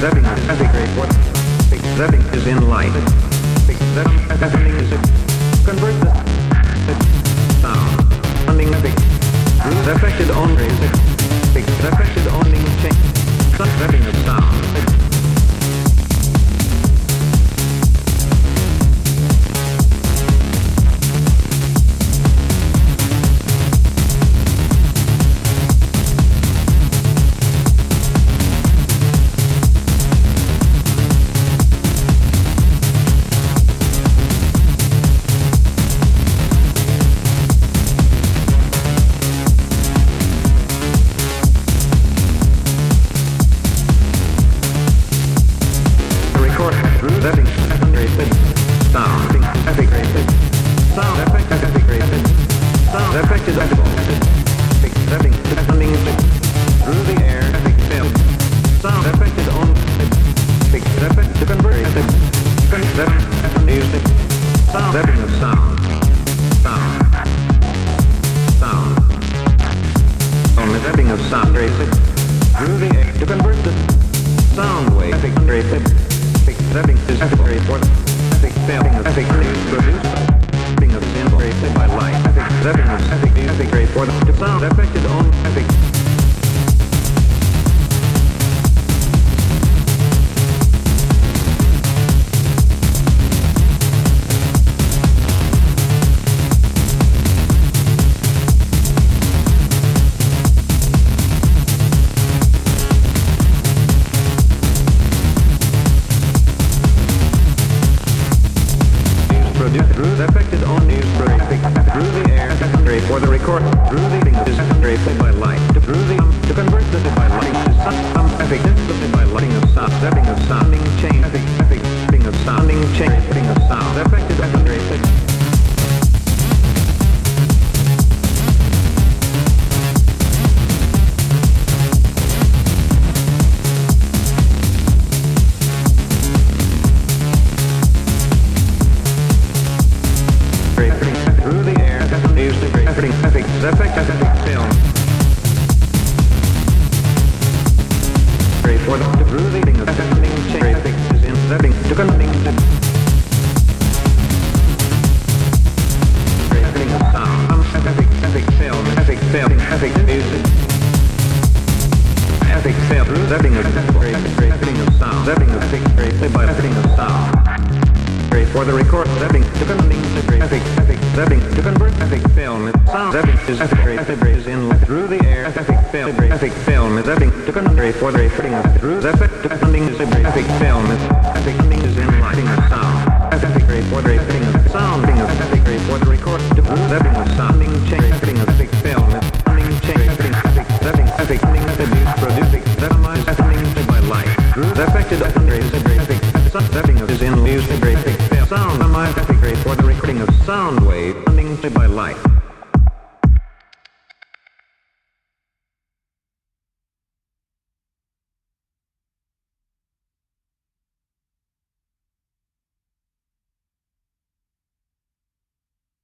Zepping is is in light. Is vibrated, grooving it to convert the sound wave vibrated, accepting is vibrated for accepting the ethic is produced, being a symbol by light, accepting the ethic is vibrated for the sound effective. For the record through the by light to through the um, to convert the by light to some um, epic simply by lighting of sound of sounding epic film Great for the the thing the sound um, epic epic epic film epic music epic film through setting of of sound setting of by setting of for the record setting to great epic epic setting to convert epic film sound epic is epic epic is in through the air epic film epic film is epic to convert for the fitting through the epic to connecting is epic film epic connecting is in lighting of sound epic the fitting of sounding of epic the record to the of sounding change fitting of epic film is sounding change fitting epic setting epic connecting epic producing minimize epic by light through the affected epic epic of is in use epic sound epic rate for the recording of sound wave sounding by light